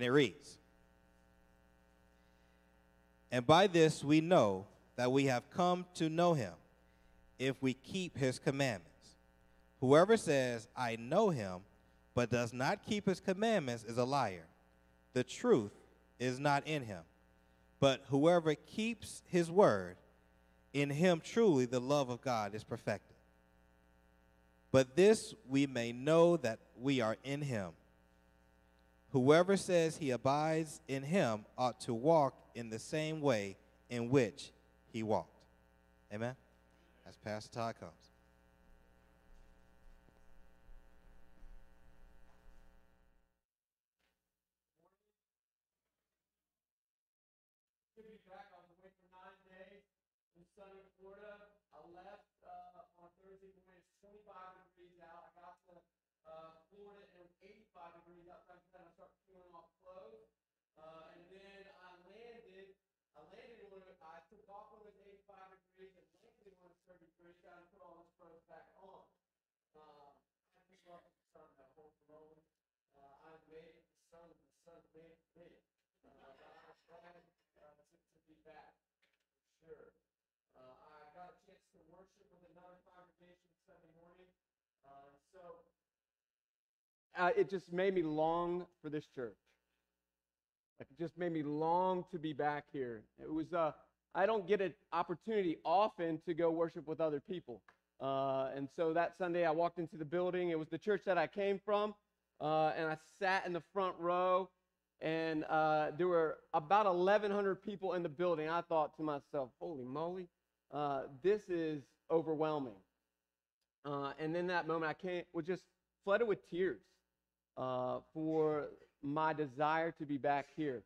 And it reads And by this we know that we have come to know him if we keep his commandments. Whoever says, I know him, but does not keep his commandments is a liar. The truth is not in him. But whoever keeps his word, in him truly the love of God is perfected. But this we may know that we are in him. Whoever says he abides in him ought to walk in the same way in which he walked. Amen. As Pastor Todd comes. Good to be back. I was away for nine days in sunny Florida. I left uh, on Thursday morning. It's 25 degrees out. I got to uh, Florida and it was 85 degrees outside. Then I started peeling off clothes. Uh, and then I landed. I landed when it, I took off when it was 85 degrees and landed when it was 30 degrees. Got to put all this clothes back on. Um, I think love the sun at home for moment. Uh, I The sun, the sun made me. Uh, I'm uh, to, to be back, for sure. Uh, I got a chance to worship with another congregation Sunday morning. Uh, so uh, it just made me long for this church. Like it just made me long to be back here. It was uh, I don't get an opportunity often to go worship with other people. Uh, and so that Sunday I walked into the building. It was the church that I came from. Uh, and I sat in the front row, and uh, there were about 1,100 people in the building. I thought to myself, holy moly, uh, this is overwhelming. Uh, and in that moment, I came, was just flooded with tears uh, for my desire to be back here.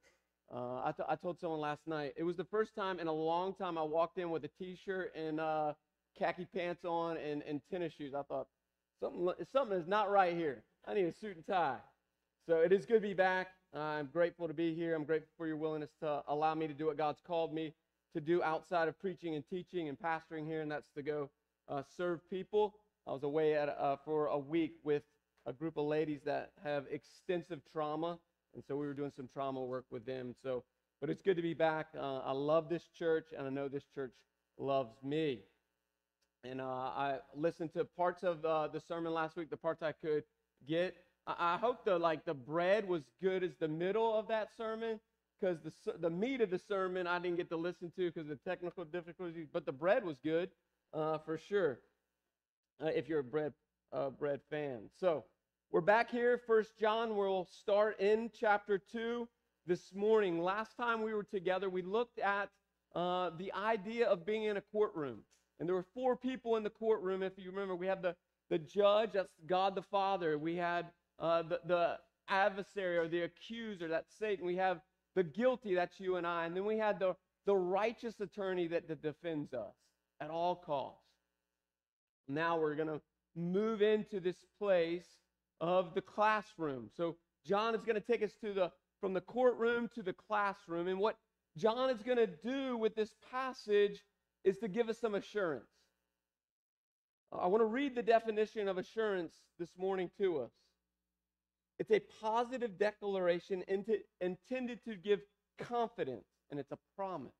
Uh, I, t- I told someone last night, it was the first time in a long time I walked in with a t-shirt and uh, khaki pants on and, and tennis shoes. I thought, something, something is not right here. I need a suit and tie. So it is good to be back. I'm grateful to be here. I'm grateful for your willingness to allow me to do what God's called me to do outside of preaching and teaching and pastoring here, and that's to go uh, serve people. I was away at, uh, for a week with a group of ladies that have extensive trauma, and so we were doing some trauma work with them. So, but it's good to be back. Uh, I love this church, and I know this church loves me. And uh, I listened to parts of uh, the sermon last week, the parts I could get. I, I hope the like the bread was good as the middle of that sermon, because the the meat of the sermon I didn't get to listen to because the technical difficulties. But the bread was good, uh, for sure. Uh, if you're a bread uh, bread fan, so we're back here. First John. We'll start in chapter two this morning. Last time we were together, we looked at uh, the idea of being in a courtroom. And there were four people in the courtroom. If you remember, we had the, the judge, that's God the Father. We had uh, the, the adversary or the accuser, that's Satan. We have the guilty, that's you and I. And then we had the, the righteous attorney that, that defends us at all costs. Now we're going to move into this place of the classroom. So John is going to take us to the from the courtroom to the classroom. And what John is going to do with this passage is to give us some assurance. I want to read the definition of assurance this morning to us. It's a positive declaration intended to give confidence, and it's a promise.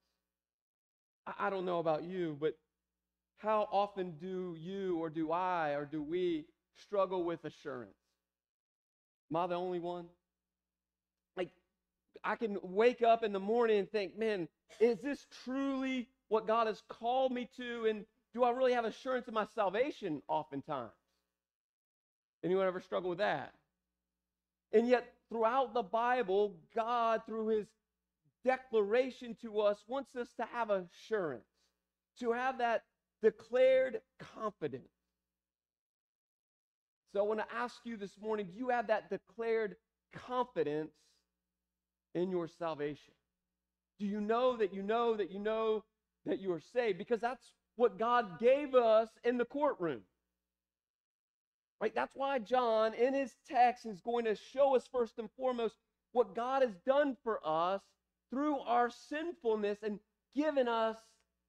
I don't know about you, but how often do you or do I or do we struggle with assurance? Am I the only one? Like, I can wake up in the morning and think, man, is this truly what God has called me to? And do I really have assurance of my salvation oftentimes? Anyone ever struggle with that? And yet, throughout the Bible, God, through his declaration to us, wants us to have assurance, to have that declared confidence. So I want to ask you this morning do you have that declared confidence in your salvation? Do you know that you know that you know that you are saved? Because that's what God gave us in the courtroom. Right? That's why John, in his text, is going to show us first and foremost what God has done for us through our sinfulness and given us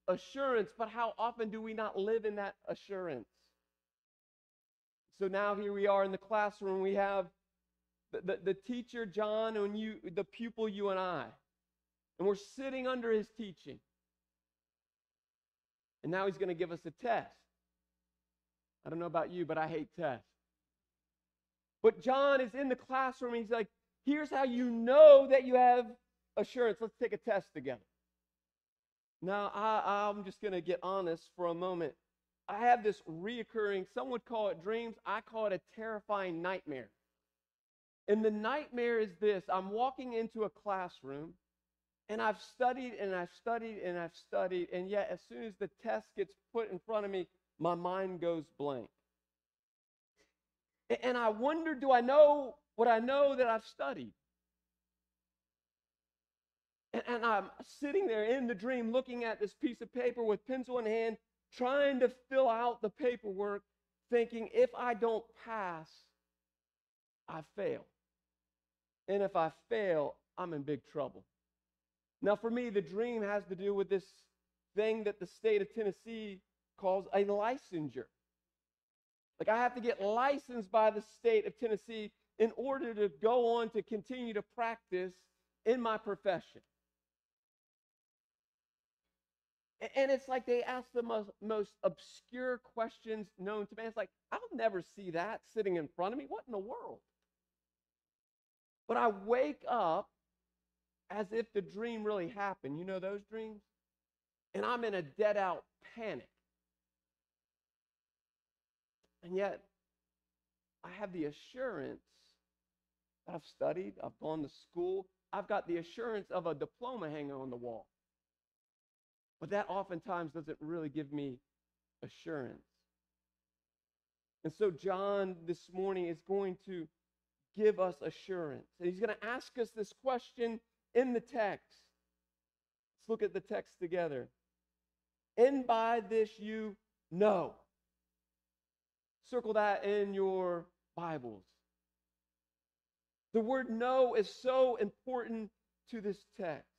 assurance. But how often do we not live in that assurance? So now here we are in the classroom. We have the, the, the teacher, John, and you, the pupil, you and I. And we're sitting under his teaching. And now he's going to give us a test. I don't know about you, but I hate tests. But John is in the classroom. He's like, here's how you know that you have assurance. Let's take a test together. Now, I, I'm just going to get honest for a moment. I have this reoccurring, some would call it dreams. I call it a terrifying nightmare. And the nightmare is this I'm walking into a classroom and I've studied and I've studied and I've studied, and yet as soon as the test gets put in front of me, my mind goes blank. And I wonder do I know what I know that I've studied? And, I'm sitting there in the dream looking at this piece of paper with pencil in hand, trying to fill out the paperwork, thinking if I don't pass, I fail. And if I fail, I'm in big trouble. Now, for me, the dream has to do with this thing that the state of Tennessee calls a licensure. Like, I have to get licensed by the state of Tennessee in order to go on to continue to practice in my profession. And it's like they ask the most, most obscure questions known to man. It's like, I'll never see that sitting in front of me. What in the world? But I wake up as if the dream really happened. You know those dreams? And I'm in a dead out panic. And yet, I have the assurance that I've studied, I've gone to school, I've got the assurance of a diploma hanging on the wall. But that oftentimes doesn't really give me assurance. And so, John this morning is going to give us assurance. And he's going to ask us this question in the text. Let's look at the text together. And by this you know. Circle that in your Bibles. The word know is so important to this text.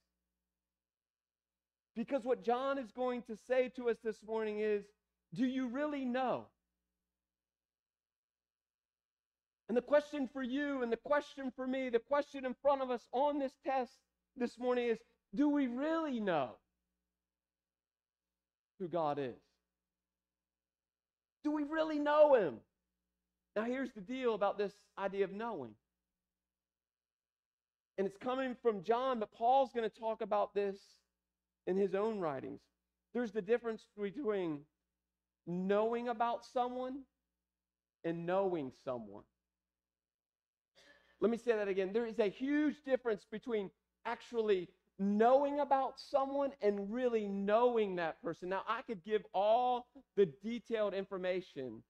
Because what John is going to say to us this morning is do you really know? And the question for you, and the question for me, the question in front of us on this test this morning is do we really know who God is? Do we really know Him? Now, here's the deal about this idea of knowing. And it's coming from John, but Paul's going to talk about this in his own writings. There's the difference between knowing about someone and knowing someone. Let me say that again. There is a huge difference between actually knowing about someone and really knowing that person. Now, I could give all the detailed information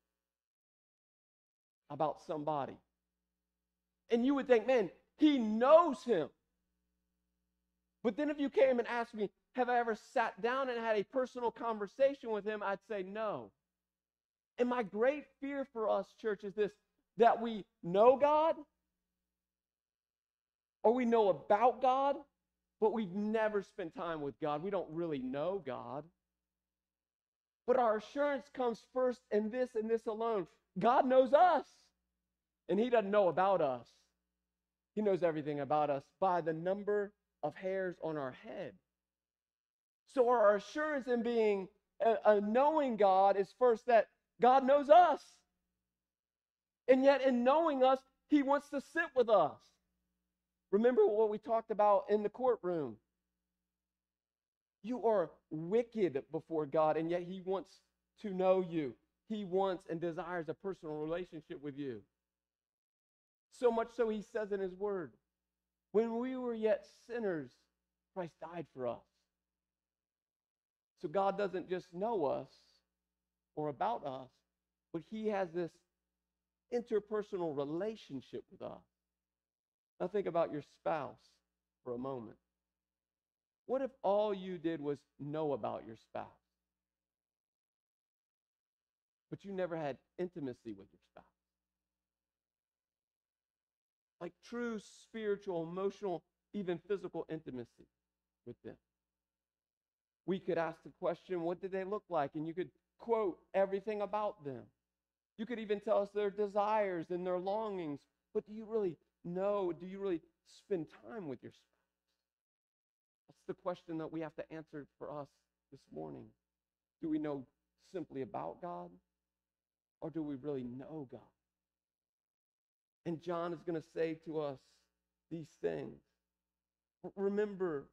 about somebody. And you would think, man, he knows him. But then if you came and asked me, have I ever sat down and had a personal conversation with him? I'd say no. And my great fear for us, church, is this that we know God or we know about God, but we've never spent time with God. We don't really know God. But our assurance comes first in this and this alone. God knows us, and He doesn't know about us. He knows everything about us by the number of hairs on our head. So, our assurance in being a, a knowing God is first that God knows us. And yet, in knowing us, He wants to sit with us. Remember what we talked about in the courtroom. You are wicked before God, and yet He wants to know you. He wants and desires a personal relationship with you. So much so, He says in His Word, when we were yet sinners, Christ died for us. So God doesn't just know us or about us, but He has this interpersonal relationship with us. Now think about your spouse for a moment. What if all you did was know about your spouse? But you never had intimacy with your spouse. Like true spiritual, emotional, even physical intimacy with them. We could ask the question, what did they look like? And you could quote everything about them. You could even tell us their desires and their longings. But do you really know, do you really spend time with your spouse? That's the question that we have to answer for us this morning. Do we know simply about God? Or do we really know God? And John is going to say to us these things. Remember,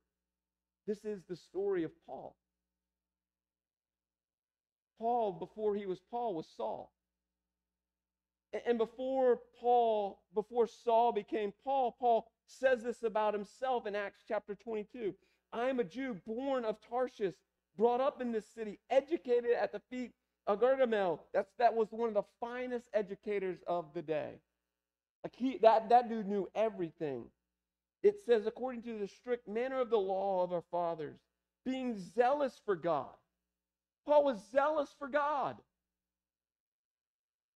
this is the story of Paul. Paul, before he was Paul, was Saul. And before Paul, before Saul became Paul, Paul says this about himself in Acts chapter 22. I am a Jew born of Tarshish, brought up in this city, educated at the feet of Gamaliel. That's that was one of the finest educators of the day. Like he that, that dude knew everything. It says, according to the strict manner of the law of our fathers, being zealous for God. Paul was zealous for God.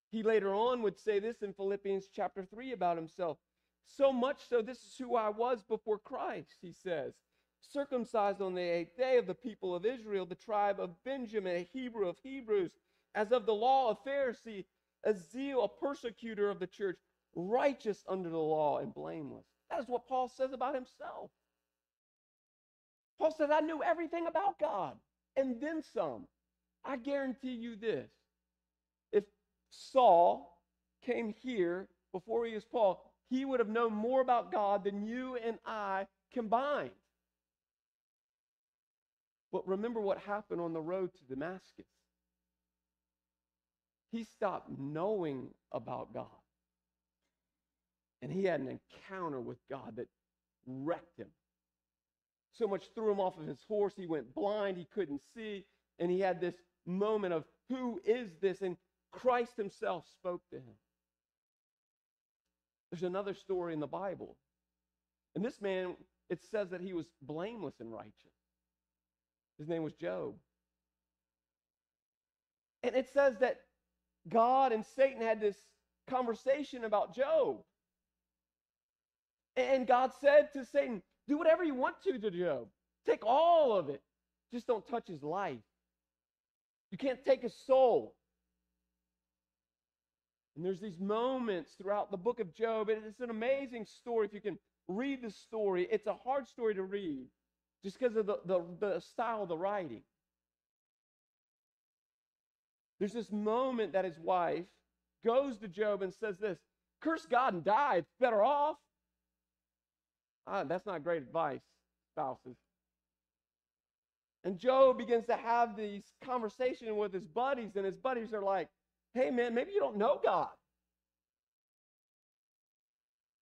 He later on would say this in Philippians chapter 3 about himself. So much so, this is who I was before Christ, he says. Circumcised on the eighth day of the people of Israel, the tribe of Benjamin, a Hebrew of Hebrews, as of the law, a Pharisee, a zeal, a persecutor of the church, righteous under the law and blameless. That is what Paul says about himself. Paul says, I knew everything about God and then some. I guarantee you this Saul came here before he was Paul, he would have known more about God than you and I combined. But remember what happened on the road to Damascus. He stopped knowing about God. And he had an encounter with God that wrecked him. So much threw him off of his horse. He went blind. He couldn't see. And he had this moment of, Who is this? And Christ himself spoke to him. There's another story in the Bible. And this man, it says that he was blameless and righteous. His name was Job. And it says that God and Satan had this conversation about Job. And God said to Satan, Do whatever you want to to Job. Take all of it. Just don't touch his life. You can't take his soul. And there's these moments throughout the book of Job. And it's an amazing story if you can read the story. It's a hard story to read just because of the, the, the style of the writing. There's this moment that his wife goes to Job and says this curse God and die. It's better off. Ah, that's not great advice, spouses. And Job begins to have these conversations with his buddies, and his buddies are like, hey, man, maybe you don't know God.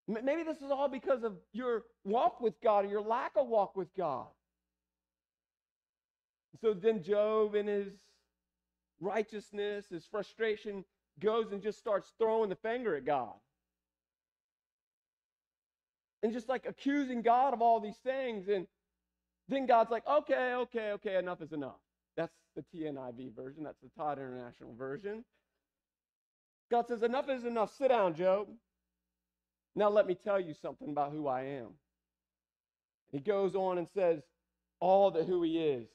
Maybe this is all because of your walk with God or your lack of walk with God. So then Job, in his righteousness, his frustration, goes and just starts throwing the finger at God and just like accusing God of all these things. And then God's like, okay, okay, okay, enough is enough. That's the TNIV version. That's the Todd International version. God says, enough is enough. Sit down, Job. Now let me tell you something about who I am. He goes on and says all that who he is.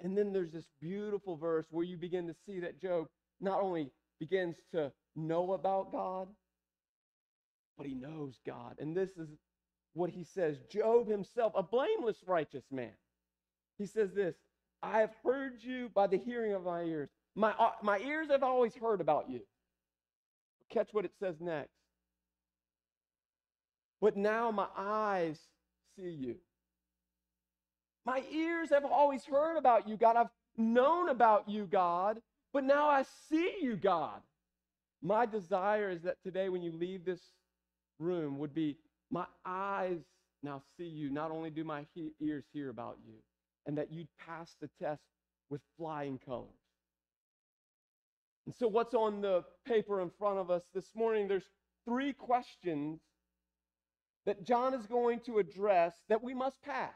And then there's this beautiful verse where you begin to see that Job not only begins to know about God, but he knows God. And this is what he says. Job himself, a blameless righteous man. He says this I have heard you by the hearing of my ears. My, uh, my ears have always heard about you. Catch what it says next. But now my eyes see you. My ears have always heard about you, God. I've known about you, God, but now I see you, God. My desire is that today, when you leave this room, would be my eyes now see you. Not only do my he- ears hear about you, and that you'd pass the test with flying colors. And so, what's on the paper in front of us this morning? There's three questions that John is going to address that we must pass.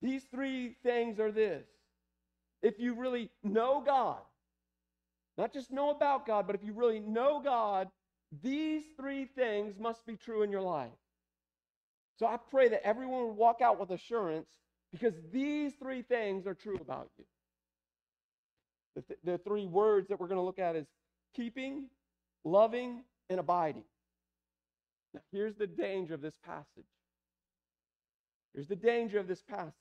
These three things are this. If you really know God, not just know about God, but if you really know God, these three things must be true in your life. So I pray that everyone will walk out with assurance because these three things are true about you. The, th- the three words that we're going to look at is keeping, loving, and abiding. Now, here's the danger of this passage. Here's the danger of this passage.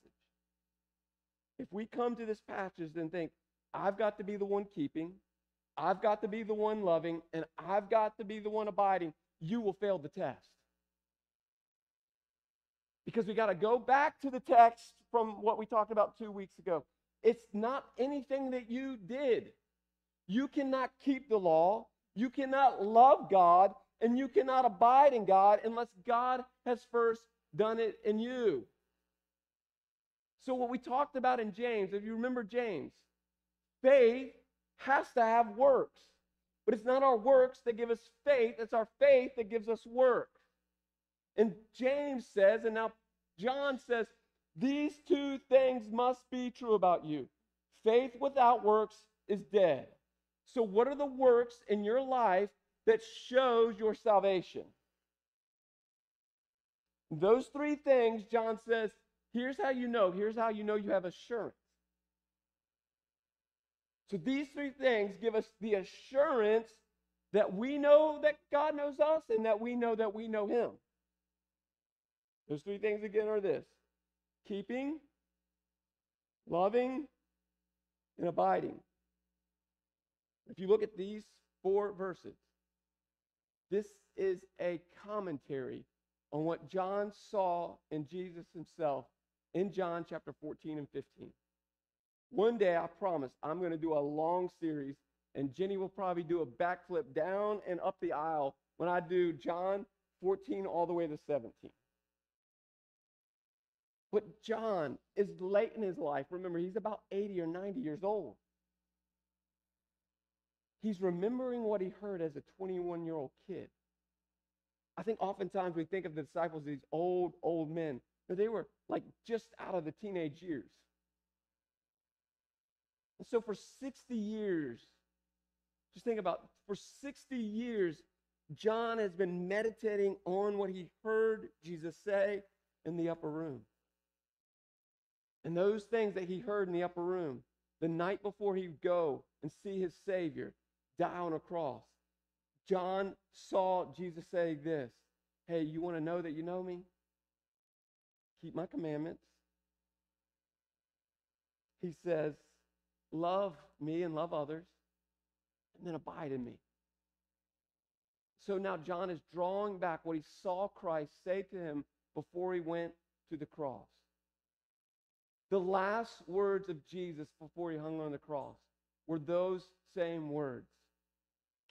If we come to this passage and think, I've got to be the one keeping, I've got to be the one loving, and I've got to be the one abiding, you will fail the test. Because we got to go back to the text from what we talked about two weeks ago. It's not anything that you did. You cannot keep the law, you cannot love God, and you cannot abide in God unless God has first done it in you. So, what we talked about in James, if you remember James, faith has to have works. But it's not our works that give us faith, it's our faith that gives us work. And James says, and now John says, these two things must be true about you. Faith without works is dead. So, what are the works in your life that shows your salvation? Those three things, John says, here's how you know. Here's how you know you have assurance. So these three things give us the assurance that we know that God knows us and that we know that we know Him. Those three things again are this keeping, loving, and abiding. If you look at these four verses, this is a commentary on what John saw in Jesus himself in John chapter 14 and 15. One day, I promise, I'm going to do a long series, and Jenny will probably do a backflip down and up the aisle when I do John 14 all the way to 17. But John is late in his life. Remember, he's about 80 or 90 years old. He's remembering what he heard as a 21 year old kid. I think oftentimes we think of the disciples as these old, old men. but they were like just out of the teenage years. And so for 60 years, just think about for 60 years, John has been meditating on what he heard Jesus say in the upper room. And those things that he heard in the upper room, the night before he'd go and see his Savior die on a cross, John saw Jesus say this Hey, you want to know that you know me? Keep my commandments. He says, love me and love others, and then abide in me. So now John is drawing back what he saw Christ say to him before he went to the cross. The last words of Jesus before he hung on the cross were those same words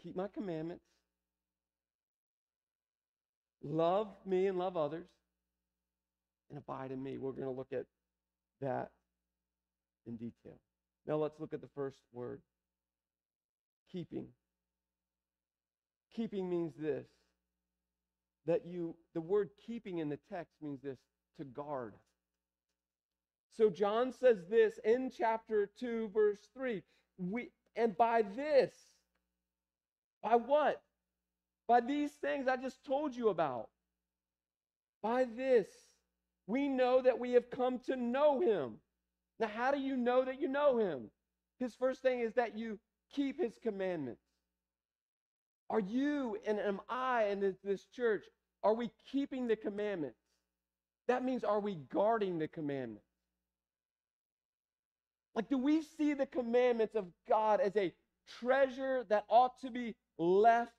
Keep my commandments, love me and love others, and abide in me. We're going to look at that in detail. Now let's look at the first word keeping. Keeping means this that you, the word keeping in the text means this to guard. So John says this in chapter 2, verse 3. We, and by this, by what? By these things I just told you about. By this, we know that we have come to know him. Now, how do you know that you know him? His first thing is that you keep his commandments. Are you and am I in this church, are we keeping the commandments? That means, are we guarding the commandments? Like, do we see the commandments of God as a treasure that ought to be left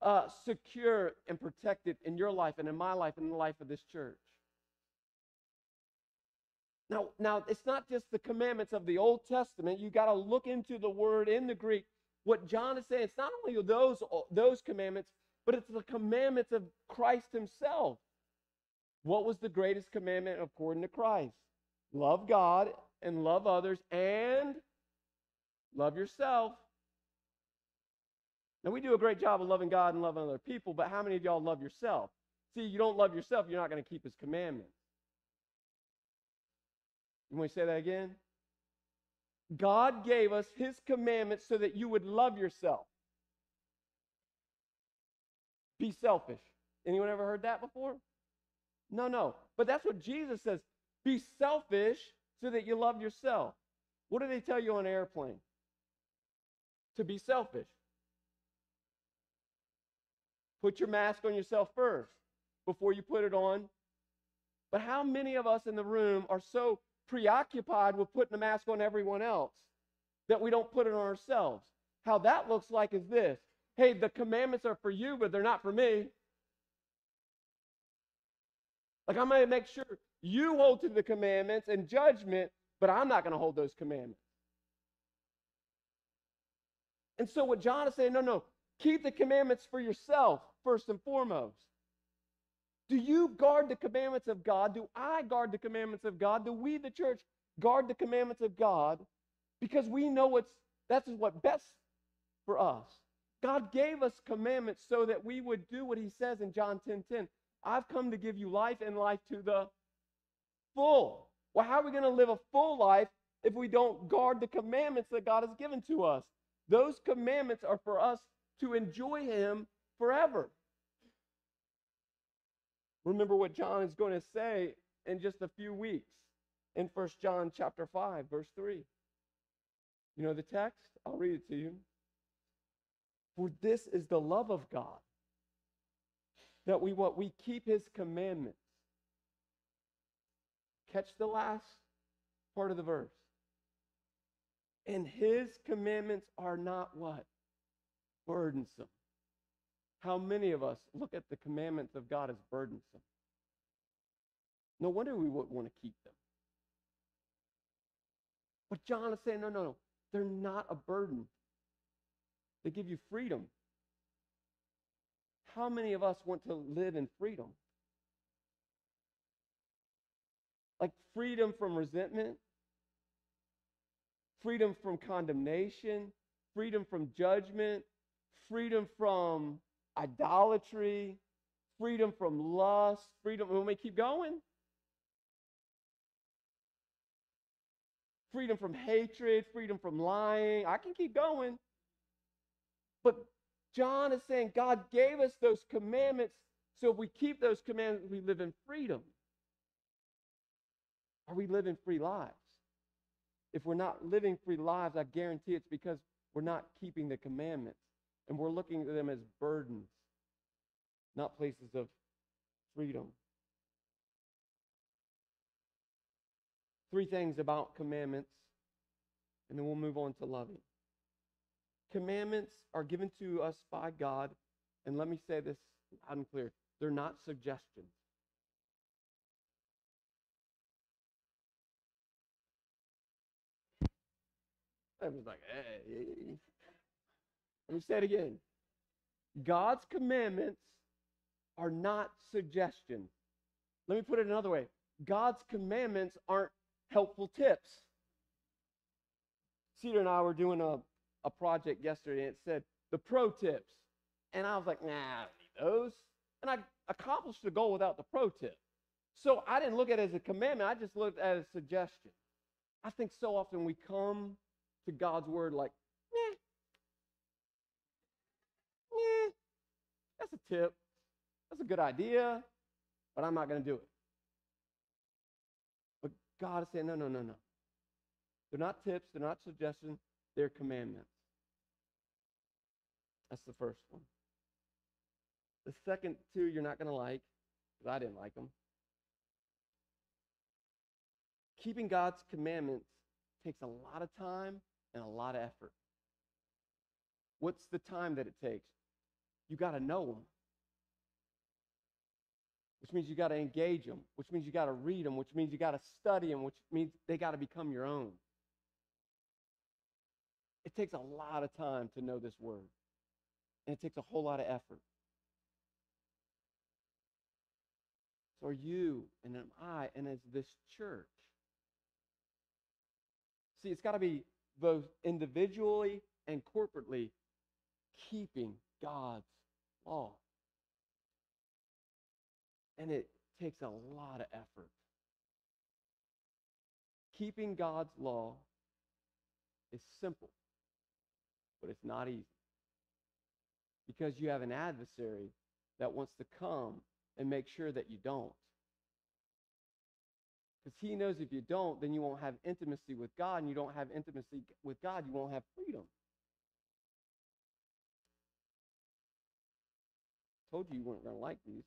uh, secure and protected in your life and in my life and in the life of this church? Now, now it's not just the commandments of the Old Testament. You got to look into the word in the Greek. What John is saying, it's not only those, those commandments, but it's the commandments of Christ himself. What was the greatest commandment according to Christ? Love God and love others and love yourself. Now, we do a great job of loving God and loving other people, but how many of y'all love yourself? See, you don't love yourself, you're not going to keep his commandments. You want me to say that again? God gave us his commandments so that you would love yourself. Be selfish. Anyone ever heard that before? No, no. But that's what Jesus says. Be selfish so that you love yourself. What do they tell you on an airplane? To be selfish. Put your mask on yourself first before you put it on. But how many of us in the room are so preoccupied with putting the mask on everyone else that we don't put it on ourselves? How that looks like is this hey, the commandments are for you, but they're not for me. Like, I'm going to make sure you hold to the commandments and judgment, but I'm not going to hold those commandments. And so, what John is saying, no, no, keep the commandments for yourself first and foremost. Do you guard the commandments of God? Do I guard the commandments of God? Do we, the church, guard the commandments of God? Because we know what's that's what best for us. God gave us commandments so that we would do what he says in John 10 10. I've come to give you life and life to the full. Well, how are we going to live a full life if we don't guard the commandments that God has given to us? Those commandments are for us to enjoy him forever. Remember what John is going to say in just a few weeks in First John chapter 5 verse 3. You know the text? I'll read it to you. For this is the love of God that we what we keep his commandments. Catch the last part of the verse. And his commandments are not what? Burdensome. How many of us look at the commandments of God as burdensome? No wonder we wouldn't want to keep them. But John is saying, no, no, no. They're not a burden. They give you freedom. How many of us want to live in freedom? Like freedom from resentment, freedom from condemnation, freedom from judgment, freedom from idolatry, freedom from lust, freedom. We keep going, freedom from hatred, freedom from lying. I can keep going. But John is saying God gave us those commandments. So if we keep those commandments, we live in freedom. Are we living free lives? If we're not living free lives, I guarantee it's because we're not keeping the commandments. And we're looking at them as burdens, not places of freedom. Three things about commandments, and then we'll move on to loving. Commandments are given to us by God, and let me say this loud and clear they're not suggestions. Was like, hey. Let me say it again. God's commandments are not suggestions. Let me put it another way God's commandments aren't helpful tips. Cedar and I were doing a, a project yesterday, and it said the pro tips. And I was like, nah, I don't need those. And I accomplished the goal without the pro tip. So I didn't look at it as a commandment, I just looked at it as a suggestion. I think so often we come to God's word like, eh, eh, that's a tip. That's a good idea, but I'm not going to do it. But God is saying, no, no, no, no. They're not tips, they're not suggestions, they're commandments. That's the first one. The second two you're not going to like, because I didn't like them. Keeping God's commandments takes a lot of time and a lot of effort. What's the time that it takes? You got to know them, which means you got to engage them, which means you got to read them, which means you got to study them, which means they got to become your own. It takes a lot of time to know this word, and it takes a whole lot of effort. So are you and am I and as this church. See, it's got to be both individually and corporately keeping God's law. And it takes a lot of effort. Keeping God's law is simple, but it's not easy. Because you have an adversary that wants to come and make sure that you don't. Because he knows if you don't, then you won't have intimacy with God, and you don't have intimacy with God, you won't have freedom. told you you weren't going to like these.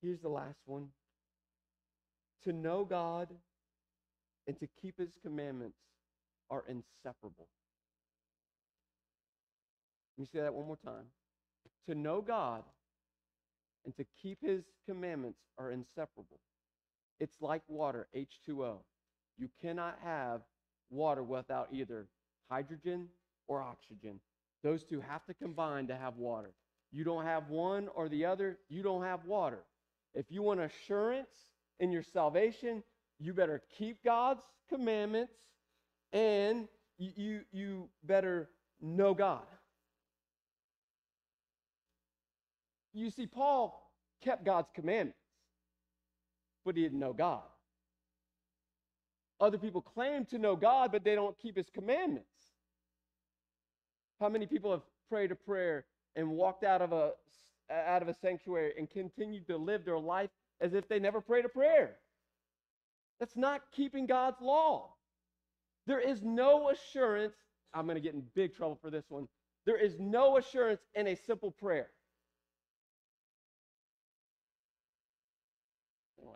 Here's the last one to know God and to keep his commandments are inseparable. Let me say that one more time. To know God and to keep his commandments are inseparable. It's like water, H2O. You cannot have water without either hydrogen or oxygen. Those two have to combine to have water. You don't have one or the other, you don't have water. If you want assurance in your salvation, you better keep God's commandments and you, you, you better know God. You see, Paul kept God's commandments, but he didn't know God. Other people claim to know God, but they don't keep his commandments. How many people have prayed a prayer and walked out of a out of a sanctuary and continued to live their life as if they never prayed a prayer? That's not keeping God's law. There is no assurance. I'm going to get in big trouble for this one. There is no assurance in a simple prayer.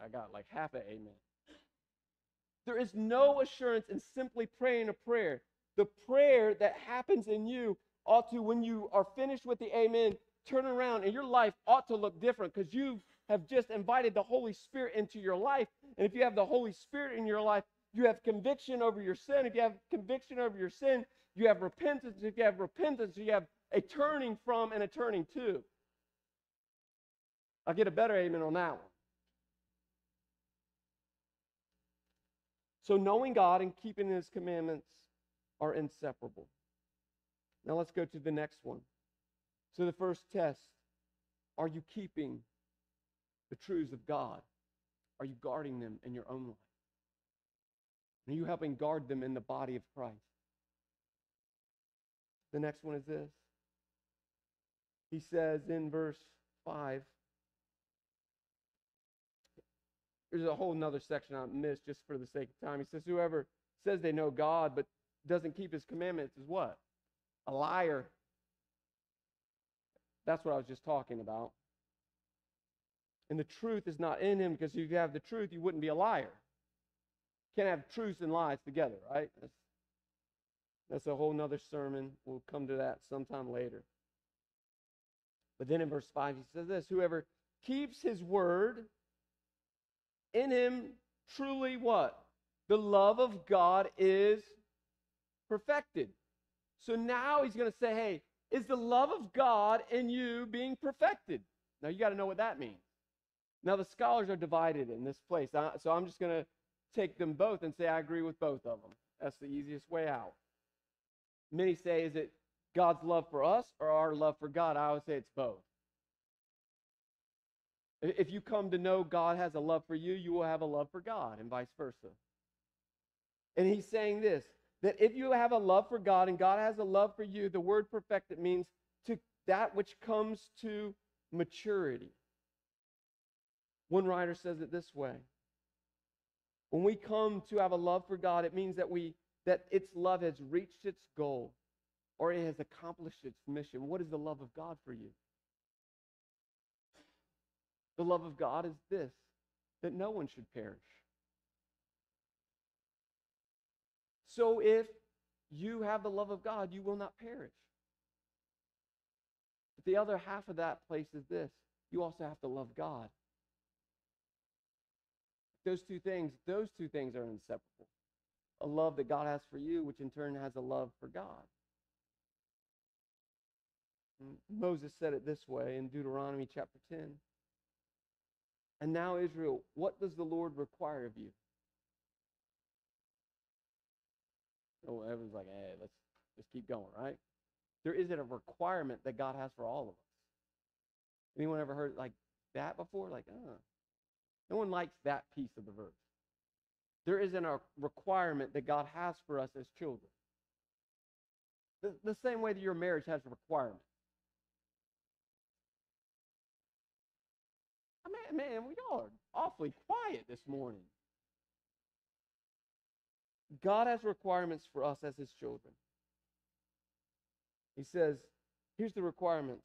I got like half an amen. There is no assurance in simply praying a prayer. The prayer that happens in you ought to, when you are finished with the amen, turn around and your life ought to look different because you have just invited the Holy Spirit into your life. And if you have the Holy Spirit in your life, you have conviction over your sin. If you have conviction over your sin, you have repentance. If you have repentance, you have a turning from and a turning to. I'll get a better amen on that one. So, knowing God and keeping his commandments are inseparable. Now, let's go to the next one. So, the first test are you keeping the truths of God? Are you guarding them in your own life? Are you helping guard them in the body of Christ? The next one is this. He says in verse 5, there's a whole nother section I missed just for the sake of time. He says, Whoever says they know God but doesn't keep his commandments is what? A liar. That's what I was just talking about. And the truth is not in him because if you have the truth, you wouldn't be a liar. You Can't have truth and lies together, right? That's, that's a whole nother sermon. We'll come to that sometime later. But then in verse 5, he says this Whoever keeps his word, in him truly what? The love of God is perfected. So now he's going to say, hey, is the love of God in you being perfected? Now you got to know what that means. Now the scholars are divided in this place. So I'm just going to take them both and say, I agree with both of them. That's the easiest way out. Many say, is it God's love for us or our love for God? I would say it's both. If you come to know God has a love for you, you will have a love for God, and vice versa. And he's saying this that if you have a love for God and God has a love for you, the word perfected means to that which comes to maturity. One writer says it this way when we come to have a love for God, it means that we that its love has reached its goal or it has accomplished its mission. What is the love of God for you? The love of God is this that no one should perish. So if you have the love of God, you will not perish. But the other half of that place is this you also have to love God. Those two things, those two things are inseparable. A love that God has for you, which in turn has a love for God. Moses said it this way in Deuteronomy chapter 10. And now, Israel, what does the Lord require of you? Oh, everyone's like, hey, let's just keep going, right? There isn't a requirement that God has for all of us. Anyone ever heard like that before? Like, uh, no one likes that piece of the verse. There isn't a requirement that God has for us as children. The, the same way that your marriage has a requirement. Man, we all are awfully quiet this morning. God has requirements for us as his children. He says, here's the requirements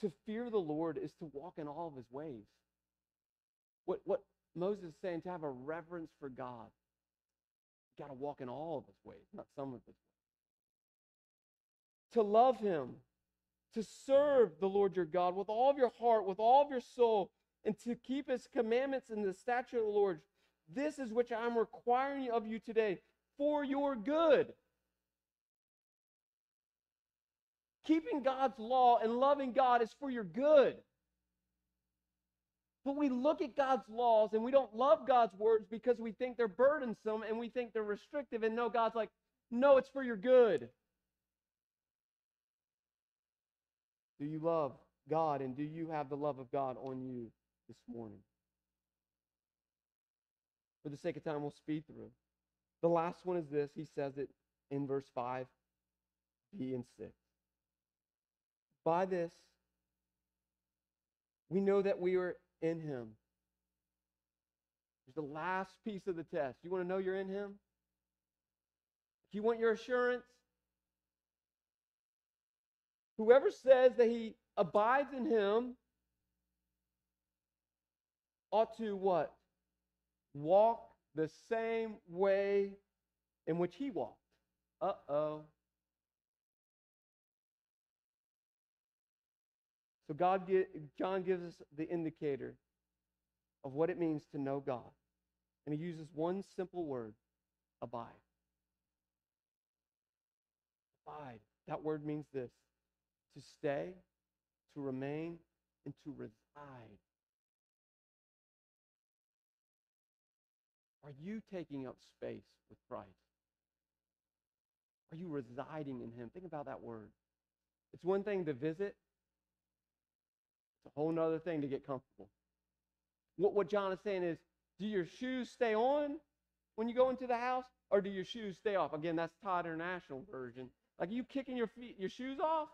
To fear the Lord is to walk in all of his ways. What, what Moses is saying, to have a reverence for God, you got to walk in all of his ways, not some of his ways. To love him, to serve the Lord your God with all of your heart, with all of your soul, and to keep his commandments and the statute of the Lord. This is which I'm requiring of you today for your good. Keeping God's law and loving God is for your good. But we look at God's laws and we don't love God's words because we think they're burdensome and we think they're restrictive. And no, God's like, no, it's for your good. Do you love God and do you have the love of God on you this morning? For the sake of time, we'll speed through. The last one is this. He says it in verse 5, B and 6. By this, we know that we are in him. Here's the last piece of the test. You want to know you're in him? If you want your assurance, whoever says that he abides in him ought to what? Walk the same way in which he walked. Uh oh. So God, John gives us the indicator of what it means to know God. And he uses one simple word, abide. Abide. That word means this to stay, to remain, and to reside. Are you taking up space with Christ? Are you residing in Him? Think about that word. It's one thing to visit, it's a whole other thing to get comfortable. What, what John is saying is do your shoes stay on when you go into the house, or do your shoes stay off? Again, that's Todd International version. Like, are you kicking your feet, your shoes off?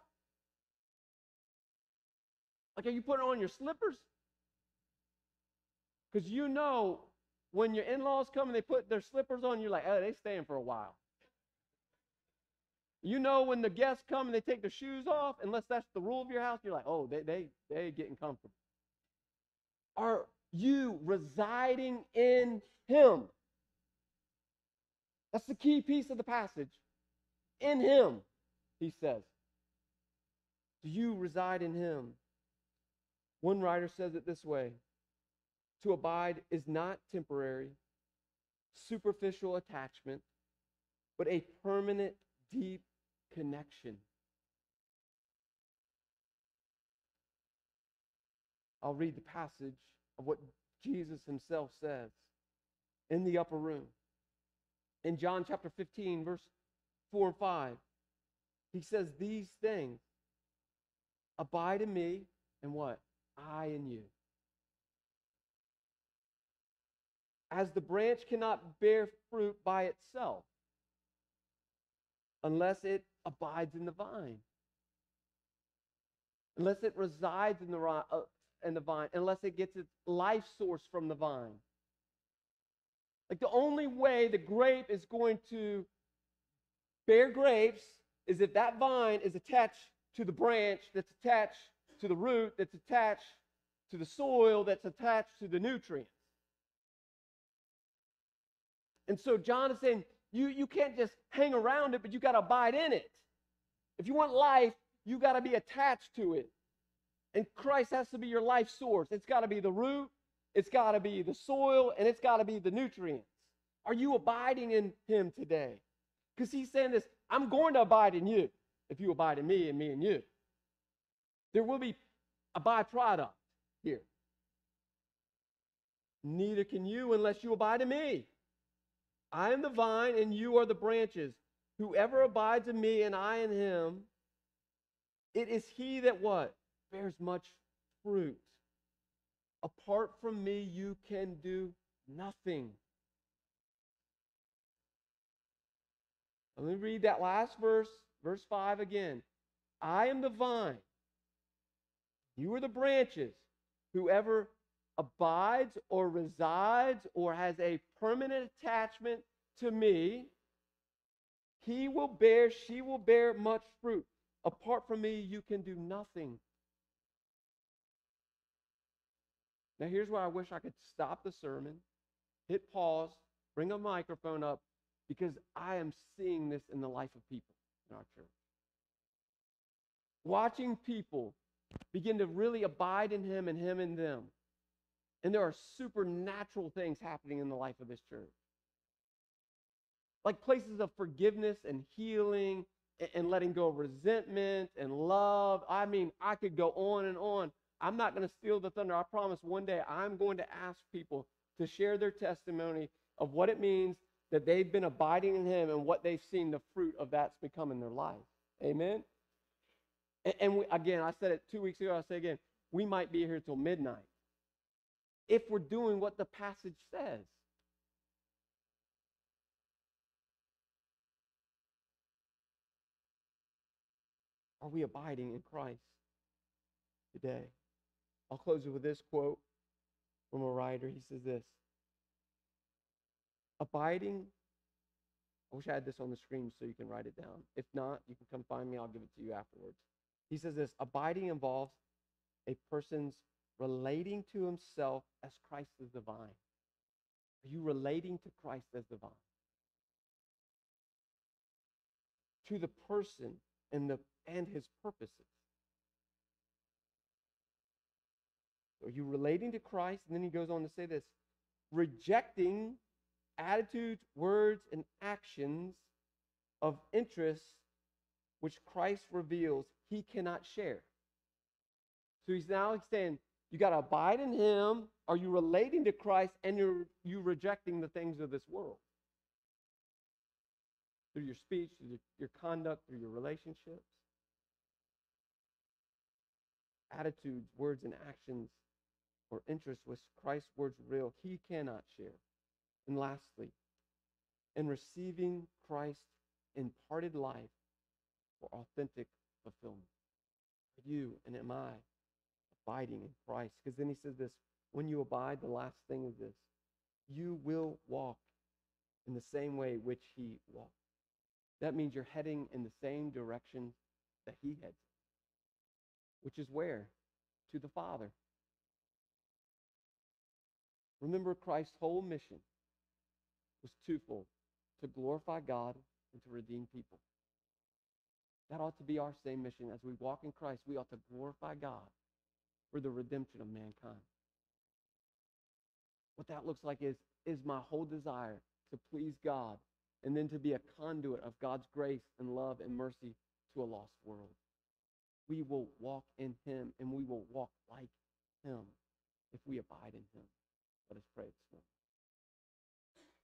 Like, are you putting on your slippers? Because you know when your in-laws come and they put their slippers on, you're like, oh, they staying for a while. You know when the guests come and they take their shoes off, unless that's the rule of your house, you're like, oh, they they they getting comfortable. Are you residing in him? That's the key piece of the passage. In him, he says. Do you reside in him? One writer says it this way To abide is not temporary, superficial attachment, but a permanent, deep connection. I'll read the passage of what Jesus himself says in the upper room. In John chapter 15, verse 4 and 5, he says, These things abide in me, and what? I in you. As the branch cannot bear fruit by itself unless it abides in the vine, unless it resides in the, uh, in the vine, unless it gets its life source from the vine. Like the only way the grape is going to bear grapes is if that vine is attached to the branch that's attached to the root, that's attached to the soil, that's attached to the nutrients. And so John is saying, you, you can't just hang around it, but you got to abide in it. If you want life, you got to be attached to it. And Christ has to be your life source. It's got to be the root, it's got to be the soil, and it's got to be the nutrients. Are you abiding in Him today? Because He's saying this I'm going to abide in you if you abide in me and me in you. There will be a byproduct here. Neither can you unless you abide in me. I am the vine, and you are the branches. Whoever abides in me and I in him, it is he that what? Bears much fruit. Apart from me, you can do nothing. Let me read that last verse, verse 5 again. I am the vine. You are the branches. Whoever abides or resides or has a permanent attachment to me, he will bear, she will bear much fruit. Apart from me, you can do nothing. Now, here's where I wish I could stop the sermon, hit pause, bring a microphone up, because I am seeing this in the life of people in our church. Watching people begin to really abide in Him and Him in them. And there are supernatural things happening in the life of this church. Like places of forgiveness and healing and letting go of resentment and love. I mean, I could go on and on. I'm not going to steal the thunder. I promise one day I'm going to ask people to share their testimony of what it means that they've been abiding in Him and what they've seen the fruit of that's become in their life. Amen? And, we, again, I said it two weeks ago, I'll say again, we might be here till midnight if we're doing what the passage says. Are we abiding in Christ today? I'll close it with this quote from a writer. He says this Abiding, I wish I had this on the screen so you can write it down. If not, you can come find me, I'll give it to you afterwards. He says this Abiding involves a person's relating to himself as Christ is divine. Are you relating to Christ as divine? To the person and the and his purposes. Are you relating to Christ? And then he goes on to say this rejecting attitudes, words, and actions of interests which Christ reveals he cannot share. So he's now saying, you got to abide in him. Are you relating to Christ and you're you rejecting the things of this world? Through your speech, through your, conduct, through your relationships attitudes, words, and actions or interests with Christ's words real, he cannot share. And lastly, in receiving Christ's imparted life for authentic fulfillment. You and am I abiding in Christ? Because then he says this when you abide, the last thing is this you will walk in the same way which he walked. That means you're heading in the same direction that he heads which is where? To the Father. Remember, Christ's whole mission was twofold to glorify God and to redeem people. That ought to be our same mission. As we walk in Christ, we ought to glorify God for the redemption of mankind. What that looks like is, is my whole desire to please God and then to be a conduit of God's grace and love and mercy to a lost world we will walk in him and we will walk like him if we abide in him. Let us pray this morning.